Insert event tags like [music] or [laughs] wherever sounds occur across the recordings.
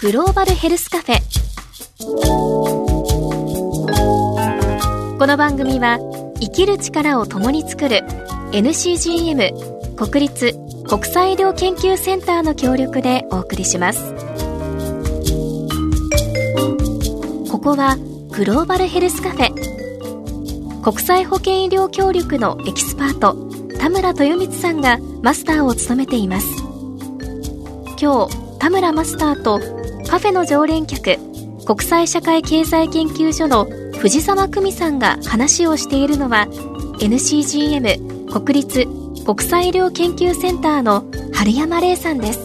グローバルヘルスカフェ。この番組は生きる力を共に作る NCGM 国立国際医療研究センターの協力でお送りします。ここはグローバルヘルスカフェ。国際保健医療協力のエキスパート田村豊光さんがマスターを務めています。今日田村マスターとカフェの常連客国際社会経済研究所の藤沢久美さんが話をしているのは NCGM 国立国際医療研究センターの春山玲さんです。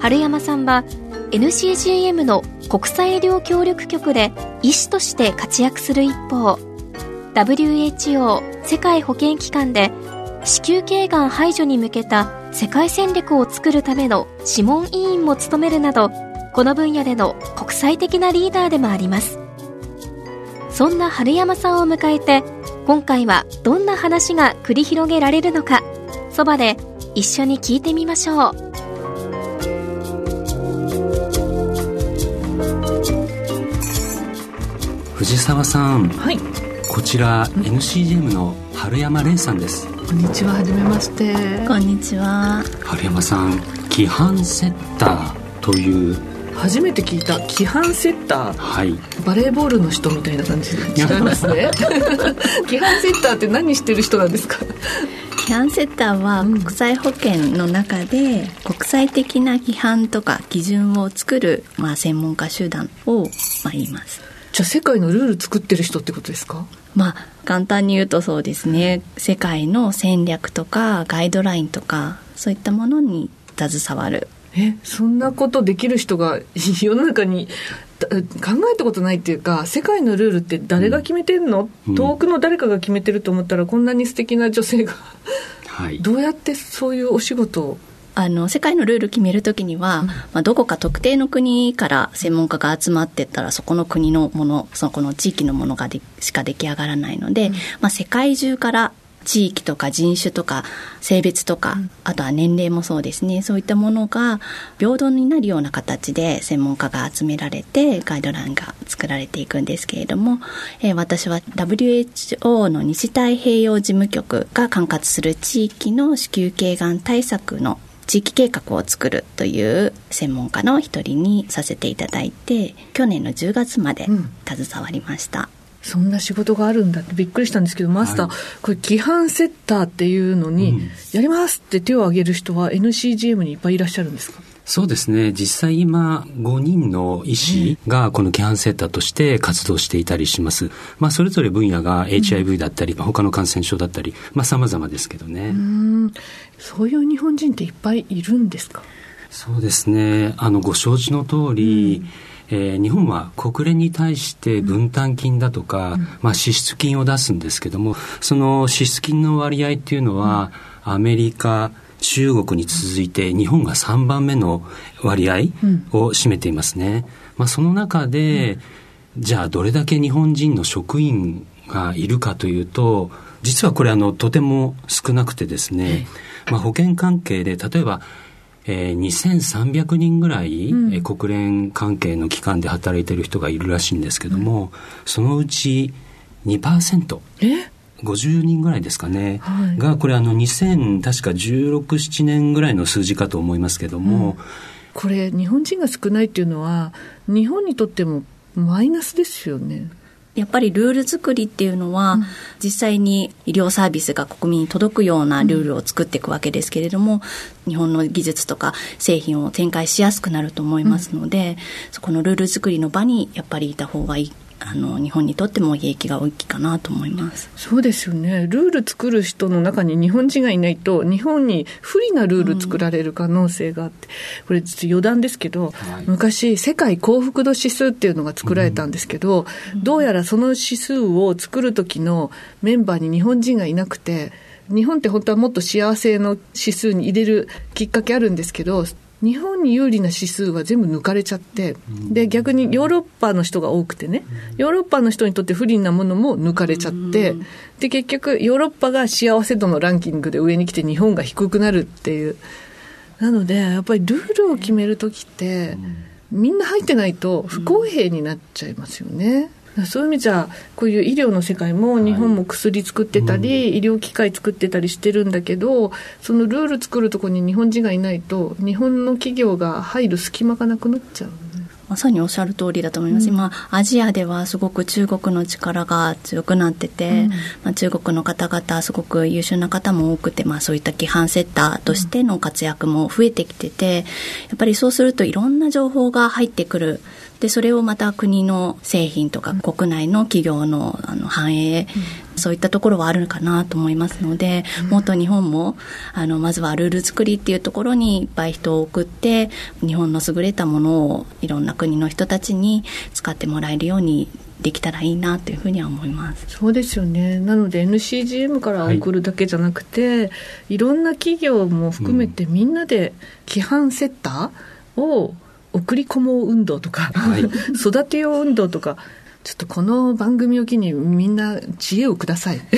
春山さんは NCGM の国際医療協力局で医師として活躍する一方 WHO 世界保健機関で子宮頸がん排除に向けた世界戦略を作るための諮問委員も務めるなどこの分野での国際的なリーダーでもあります。そんな春山さんを迎えて今回はどんな話が繰り広げられるのかそばで一緒に聞いてみましょう。藤沢さん、はい、こちら NCGM の春山玲さんですこんにちは。はじめまして。こんにちは。春山さん規範セッターという。初めて聞いた。規範セッター、はい、バレーボールの人みたいな感じ。で違いますね規範セッターって何してる人なんですか？規範セッターは国際保険の中で国際的な規範とか基準を作る、まあ、専門家集団を、まあ、言いますじゃあ世界のルール作ってる人ってことですか？まあ簡単に言うとそうですね。世界の戦略とかガイドラインとかそういったものに携わる。えそんなことできる人が [laughs] 世の中に考えたことないっていうか世界のルールって誰が決めてんの、うん、遠くの誰かが決めてると思ったらこんなに素敵な女性が。はい、どうやってそういうお仕事をあの世界のルール決めるときには、まあ、どこか特定の国から専門家が集まってったらそこの国のものそこの地域のものがでしか出来上がらないので、うん、まあ、世界中から地域とか人種とか性別とか、あとは年齢もそうですね。そういったものが平等になるような形で専門家が集められてガイドラインが作られていくんですけれども、えー、私は WHO の西太平洋事務局が管轄する地域の子宮頸がん対策の地域計画を作るという専門家の一人にさせていただいて去年の10月まで携わりました、うん、そんな仕事があるんだってびっくりしたんですけどマスター、はい、これ規範セッターっていうのに、やりますって手を挙げる人は NCGM にいっぱいいらっしゃるんですか？そうですね。実際今、5人の医師がこの規範セッターとして活動していたりします。まあ、それぞれ分野が HIV だったり、うん、他の感染症だったり、まあ、様々ですけどね。うそういう日本人っていっぱいいるんですか？そうですね。あの、ご承知の通り、うん、えー、日本は国連に対して分担金だとか、うん、まあ、支出金を出すんですけども、その支出金の割合っていうのは、アメリカ、中国に続いて日本が3番目の割合を占めていますね。まあ、その中で、じゃあどれだけ日本人の職員がいるかというと、実はこれあのとても少なくてですね、まあ、保険関係で例えば、えー、2300人ぐらい、うん、国連関係の機関で働いている人がいるらしいんですけども、うん、そのうち2%。え？50人ぐらいですかね、はい、がこれあの2000確か1617年ぐらいの数字かと思いますけども、うん、これ日本人が少ないっていうのは日本にとってもマイナスですよね。やっぱりルール作りっていうのは、うん、実際に医療サービスが国民に届くようなルールを作っていくわけですけれども、うん、日本の技術とか製品を展開しやすくなると思いますので、うん、そこのルール作りの場にやっぱりいた方がいいあの日本にとっても利益が大きいかなと思います。そうですよね。ルール作る人の中に日本人がいないと日本に不利なルール作られる可能性があって、うん、これ余談ですけど、はい、昔世界幸福度指数っていうのが作られたんですけど、うん、どうやらその指数を作る時のメンバーに日本人がいなくて日本って本当はもっと幸せの指数に入れるきっかけあるんですけど日本に有利な指数は全部抜かれちゃって、で、逆にヨーロッパの人が多くてね、ヨーロッパの人にとって不利なものも抜かれちゃって、で、結局、ヨーロッパが幸せ度のランキングで上に来て日本が低くなるっていう、なのでやっぱりルールを決める時って、みんな入ってないと不公平になっちゃいますよね。そういう意味じゃこういう医療の世界も日本も薬作ってたり、はいうん、医療機械作ってたりしてるんだけどそのルール作るところに日本人がいないと日本の企業が入る隙間がなくなっちゃう。まさにおっしゃる通りだと思います、うん、今アジアではすごく中国の力が強くなってて、うん、まあ、中国の方々すごく優秀な方も多くて、まあ、そういった規範セッターとしての活躍も増えてきててやっぱりそうするといろんな情報が入ってくるでそれをまた国の製品とか国内の企業のあの繁栄、そういったところはあるかなと思いますので、もっと日本もあのまずはルール作りっていうところにいっぱい人を送って日本の優れたものをいろんな国の人たちに使ってもらえるようにできたらいいなというふうには思います。そうですよね。なので NCGM から送るだけじゃなくて、はい、いろんな企業も含めてみんなで規範セッターを送り込もう運動とか、はい、[laughs] 育てよう運動とかちょっとこの番組を機にみんな知恵をください。[laughs]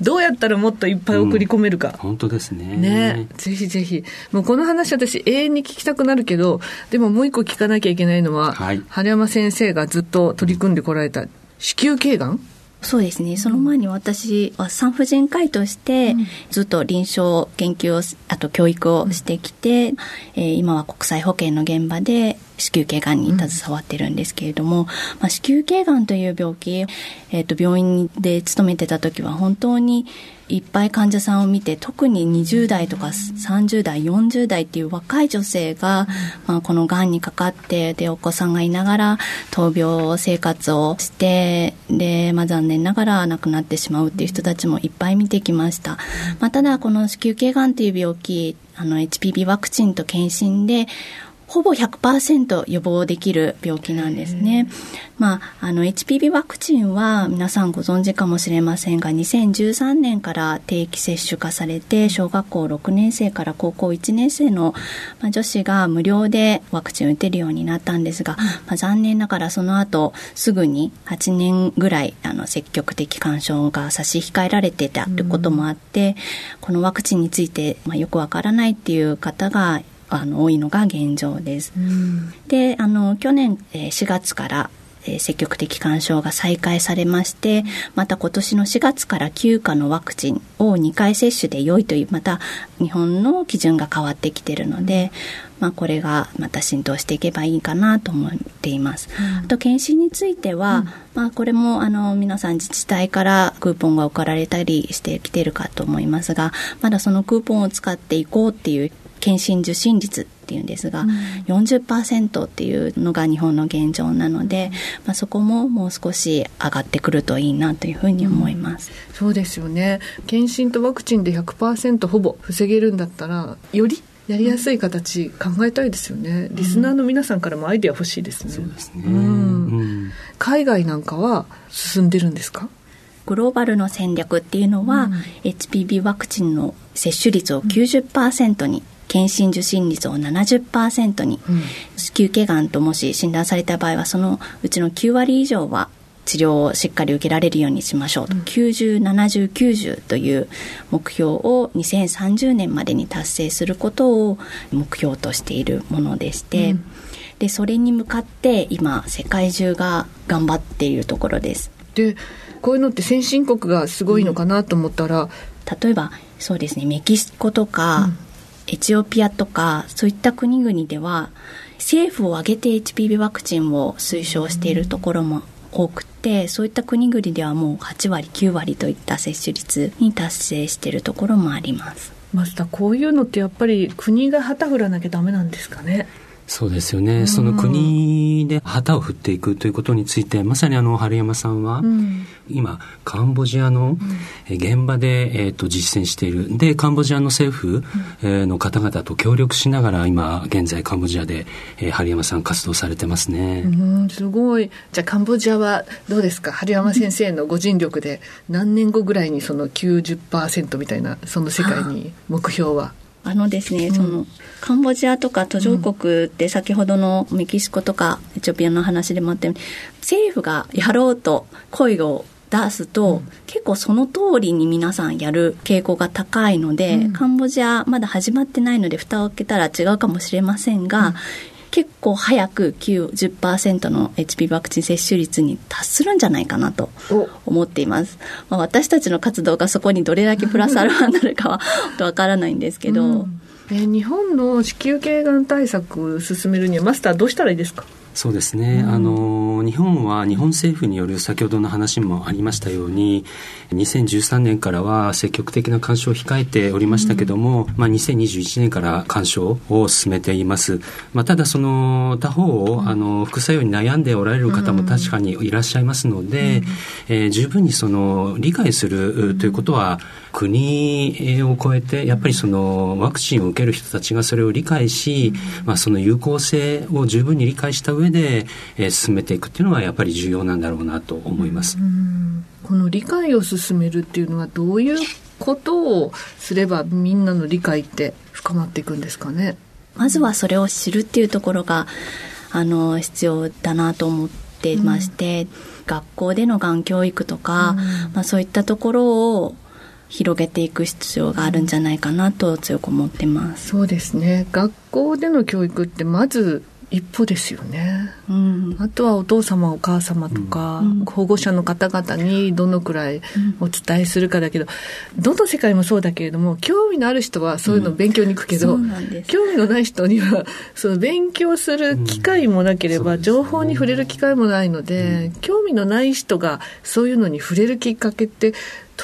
どうやったらもっといっぱい送り込めるか。うん、本当ですね。ね。ぜひぜひ。もうこの話私永遠に聞きたくなるけど、でももう一個聞かなきゃいけないのは、はい、春山先生がずっと取り組んでこられた子宮頸がんそうですね。その前に私は産婦人科医としてずっと臨床研究を、あと教育をしてきて、うん、えー、今は国際保険の現場で子宮頸がんに携わってるんですけれども、うん、まあ、子宮頸がんという病気、えっ、ー、と、病院で勤めてた時は本当にいっぱい患者さんを見て特に20代とか30代40代っていう若い女性が、まあ、このがんにかかってでお子さんがいながら闘病生活をしてで、まあ、残念ながら亡くなってしまうっていう人たちもいっぱい見てきました、まあ、ただこの子宮頸がんっていう病気あの HPV ワクチンと検診でほぼ100%予防できる病気なんですね。まあ、あの HPV ワクチンは皆さんご存知かもしれませんが2013年から定期接種化されて小学校6年生から高校1年生の、まあ、女子が無料でワクチンを打てるようになったんですが、まあ、残念ながらその後すぐに8年ぐらいあの積極的干渉が差し控えられてたということもあって、このワクチンについて、まあ、よくわからないっていう方があの多いのが現状です。であの去年4月から積極的干渉が再開されましてまた今年の4月から休暇のワクチンを2回接種で良いというまた日本の基準が変わってきているので、まあ、これがまた浸透していけばいいかなと思っています。うん、あと検診については、うん、まあ、これもあの皆さん自治体からクーポンが送られたりしてきているかと思いますがまだそのクーポンを使っていこうっていう検診受診率っていうんですが、うん、40%っていうのが日本の現状なので、まあ、そこももう少し上がってくるといいなというふうに思います、うん、そうですよね。検診とワクチンで100%ほぼ防げるんだったらよりやりやすい形考えたいですよね、リスナーの皆さんからもアイデア欲しいですね、そうですね、うん、海外なんかは進んでるんですか？グローバルの戦略っていうのは、うん、HPV ワクチンの接種率を90%に検診受診率を70%に、うん、子宮頸がんともし診断された場合はそのうちの9割以上は治療をしっかり受けられるようにしましょうと、うん、907090という目標を2030年までに達成することを目標としているものでして、うん、でそれに向かって今世界中が頑張っているところです。でこういうのって先進国がすごいのかなと思ったら、例えばそうですねメキシコとか、エチオピアとかそういった国々では政府を挙げて HPV ワクチンを推奨しているところも多くてそういった国々ではもう8割9割といった接種率に達成しているところもあります。マスターこういうのってやっぱり国が旗振らなきゃダメなんですかね？そうですよね、うん、その国で旗を振っていくということについてまさにあの春山さんは、うん、今カンボジアの現場で、えー、と実践している。でカンボジアの政府、の方々と協力しながら今現在カンボジアで、えー、春山さん活動されてますね、うん、すごい。じゃあカンボジアはどうですか？春山先生のご尽力で何年後ぐらいにその90%みたいなその世界に目標は？あのですね、うん、そのカンボジアとか途上国って先ほどのメキシコとかエチオピアの話でもあったように政府がやろうと声を出すと、結構その通りに皆さんやる傾向が高いので、カンボジアまだ始まってないので蓋を開けたら違うかもしれませんが、結構早く90%の HP ワクチン接種率に達するんじゃないかなと思っています。まあ、私たちの活動がそこにどれだけプラスアルファになるかは [laughs] わからないんですけど、うん。え日本の子宮頸がん対策進めるにはマスターどうしたらいいですか？そうですね、うん、あの日本は日本政府による先ほどの話もありましたように2013年からは積極的な干渉を控えておりましたけども、うん、まあ、2021年から干渉を進めています、まあ、ただその他方、あの副作用に悩んでおられる方も確かにいらっしゃいますので、うん、えー、十分にその理解するということは国を超えてやっぱりそのワクチンを受ける人たちがそれを理解し、まあ、その有効性を十分に理解した上で、えー、進めていくっていうのはやっぱり重要なんだろうなと思います。この理解を進めるっていうのはどういうことをすればみんなの理解って深まっていくんですかね？まずはそれを知るっていうところがあの必要だなと思ってまして、うん、学校でのがん教育とか、うん、まあ、そういったところを広げていく必要があるんじゃないかなと強く思ってます。そうですね。学校での教育ってまず一歩ですよね、うん、あとはお父様お母様とか、うん、保護者の方々にどのくらいお伝えするかだけど、どの世界もそうだけれども興味のある人はそういうの勉強に行くけど、うん、興味のない人にはその勉強する機会もなければ、情報に触れる機会もないので、興味のない人がそういうのに触れるきっかけってど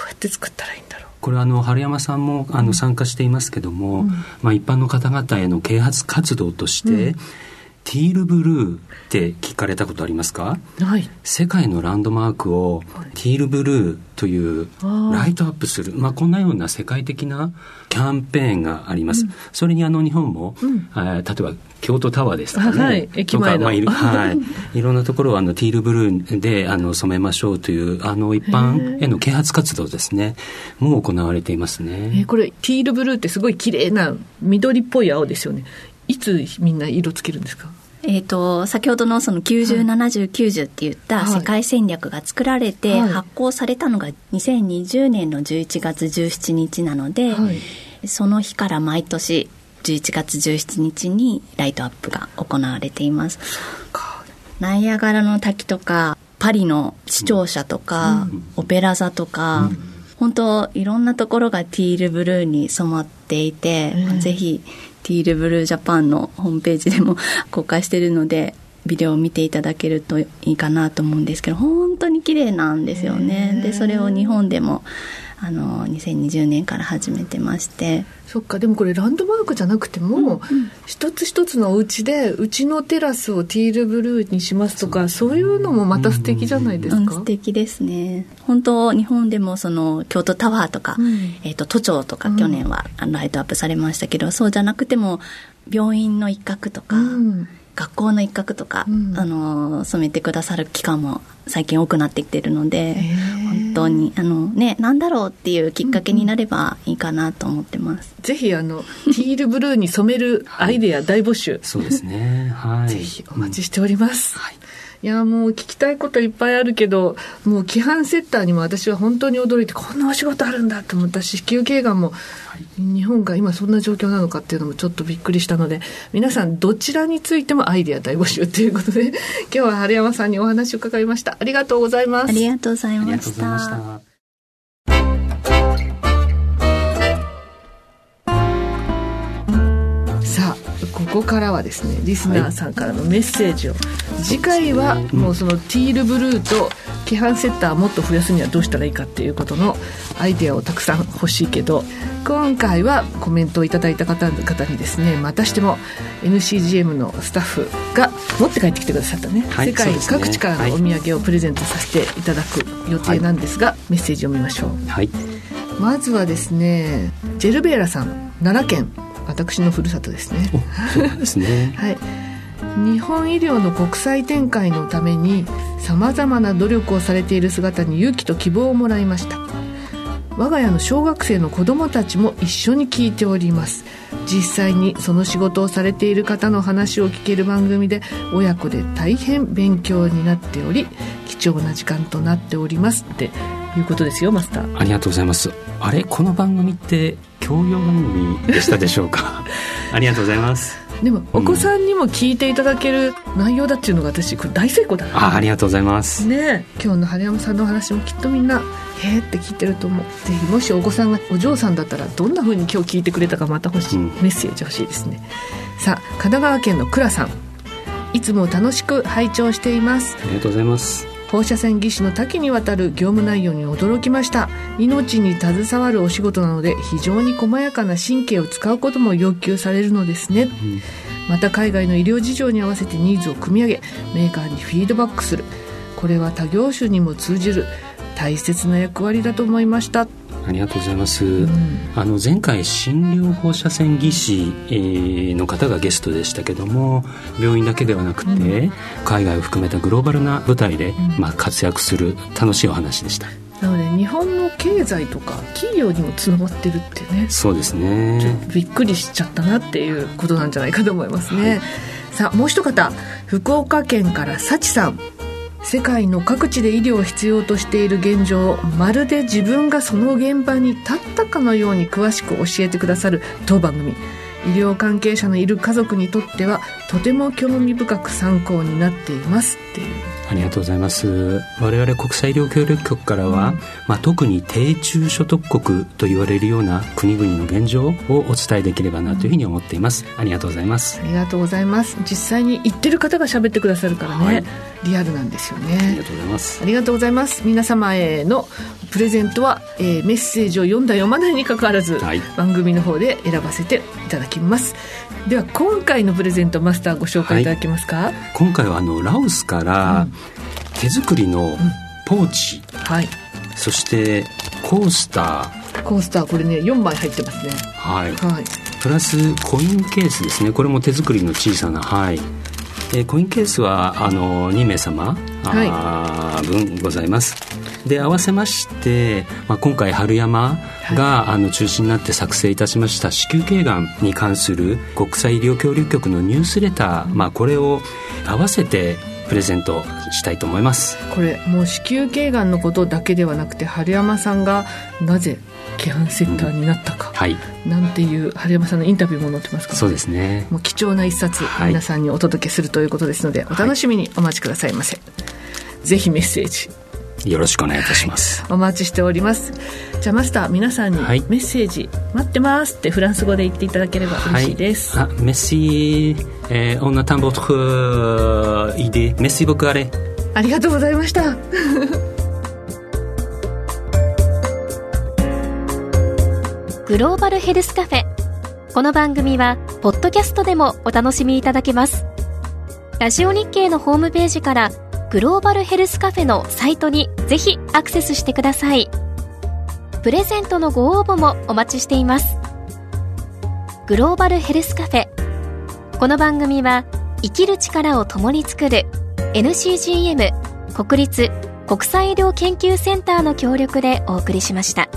うやって作ったらいいんだろう。これあの春山さんもあの参加していますけども、うん、まあ、一般の方々への啓発活動として、うん、ティールブルーって聞かれたことありますか、はい、世界のランドマークをティールブルーというライトアップする、まあ、こんなような世界的なキャンペーンがあります。うん、それにあの日本も、うん、例えば京都タワーですとかね、はい、駅前の。まあ、い [laughs] はい、いろんなところをあのティールブルーであの染めましょうというあの一般への啓発活動ですね。もう行われていますね。えこれティールブルーってすごい綺麗な緑っぽい青ですよね。いつみんな色つけるんですか？えっ、ー、と、先ほどのその90、70、90って言った世界戦略が作られて発行されたのが2020年の11月17日なので、はい、その日から毎年11月17日にライトアップが行われています。ナイアガラの滝とか、パリの視聴者とか、うん、オペラ座とか、うん、本当いろんなところがティールブルーに染まっていて、うん、ぜひティールブルージャパンのホームページでも [laughs] 公開しているのでビデオを見ていただけるといいかなと思うんですけど本当に綺麗なんですよね。でそれを日本でもあの2020年から始めてまして。そっかでもこれランドマークじゃなくても、うんうん、一つ一つのお家でうちのテラスをティールブルーにしますとかそういうのもまた素敵じゃないですか、うん、素敵ですね。本当日本でもその京都タワーとか、うん、えーと、都庁とか去年はライトアップされましたけど、そうじゃなくても病院の一角とか、学校の一角とか、うん、あの染めてくださる機関も最近多くなってきてるので本当にあのねなんだろうっていうきっかけになればいいかなと思ってます、うん、ぜひあのティールブルーに染めるアイデア大募集、はい、そうですね。はい。ぜひお待ちしております、うん、はいいやもう聞きたいこといっぱいあるけどもう規範セッターにも私は本当に驚いてこんなお仕事あるんだと思ったし子宮頸がんも日本が今そんな状況なのかっていうのもちょっとびっくりしたので皆さんどちらについてもアイデア大募集ということで今日は春山さんにお話を伺いました。ありがとうございます。ありがとうございましたここからはですねリスナーさんからのメッセージを、はい、次回はもうそのティールブルーと規範セッターをもっと増やすにはどうしたらいいかっていうことのアイデアをたくさん欲しいけど今回はコメントをいただいた方々にですねまたしても NCGM のスタッフが持って帰ってきてくださったね、はい、世界各地からのお土産をプレゼントさせていただく予定なんですが、はい、メッセージを見ましょう、はい、まずはですねジェルベーラさん奈良県私のふるですね。そうですね。[laughs] はい。日本医療の国際展開のためにさまざまな努力をされている姿に勇気と希望をもらいました我が家の小学生の子供たちも一緒に聞いております実際にその仕事をされている方の話を聞ける番組で親子で大変勉強になっており貴重な時間となっておりますっていうことですよマスター。ありがとうございます。あれ？この番組って教養番組でしたでしょうか？[laughs] ありがとうございます。でもお子さんにも聞いていただける内容だっていうのが私これ大成功だあありがとうございます。ね今日の春山さんのお話もきっとみんなへえって聞いてると思う。ぜひもしお子さんがお嬢さんだったらどんなふうに今日聞いてくれたかまた欲しい、うん、メッセージ欲しいですね。さあ神奈川県の倉さん。いつも楽しく拝聴しています。ありがとうございます放射線技師の多岐にわたる業務内容に驚きました。命に携わるお仕事なので非常に細やかな神経を使うことも要求されるのですね、うん、また海外の医療事情に合わせてニーズを組み上げメーカーにフィードバックする。これは他業種にも通じる大切な役割だと思いましたありがとうございます、うん、あの前回診療放射線技師の方がゲストでしたけども病院だけではなくて、うん、海外を含めたグローバルな舞台で、まあ、活躍する楽しいお話でした。なので日本の経済とか企業にもつながってるってね。そうですね。びっくりしちゃったなっていうことなんじゃないかと思いますね、はい、さあもう一方福岡県から幸さん世界の各地で医療を必要としている現状をまるで自分がその現場に立ったかのように詳しく教えてくださる当番組。医療関係者のいる家族にとってはとても興味深く参考になっています。っていうありがとうございます。我々国際医療協力局からは、うん、まあ、特に低中所得国と言われるような国々の現状をお伝えできればなというふうに思っています、うん、ありがとうございます。ありがとうございます。実際に言ってる方が喋ってくださるからね、はい、リアルなんですよね。ありがとうございます。ありがとうございます。皆様へのプレゼントは、えー、メッセージを読んだ読まないにかかわらず、はい、番組の方で選ばせていただきます。では今回のプレゼントマスターご紹介い。ただけますか、はい、今回はあのラオスから手作りのポーチ、うん、はい。そしてコースター。コースターこれね4枚入ってますね。はい、はい、プラスコインケースですね。これも手作りの小さなはいえー、コインケースはあの2名様、はい、分ございます。で合わせまして、まあ、今回春山が、はい、あの中心になって作成いたしました子宮頸がんに関する国際医療協力局のニュースレター、まあ、これを合わせてプレゼントしたいと思います。これもう子宮頸がんのことだけではなくて春山さんがなぜケアンセンターになったか、うん、はい、なんていう春山さんのインタビューも載ってますから、ね、そうですね。もう貴重な一冊、皆さんにお届けするということですので、お楽しみにお待ちくださいませ、はい、ぜひメッセージ。よろしくお願いいたします、はい、お待ちしております。じゃあマスター皆さんにメッセージ、待ってますってフランス語で言っていただければ嬉しいです、はい、あメッシー、えー、on attend votre idée. Merci beaucoup あれありがとうございましたグローバルヘルスカフェ。この番組はポッドキャストでもお楽しみいただけます。ラジオ日経のホームページからグローバルヘルスカフェのサイトにぜひアクセスしてください。プレゼントのご応募もお待ちしています。グローバルヘルスカフェ。この番組は生きる力を共に作る NCGM 国立国際医療研究センターの協力でお送りしました。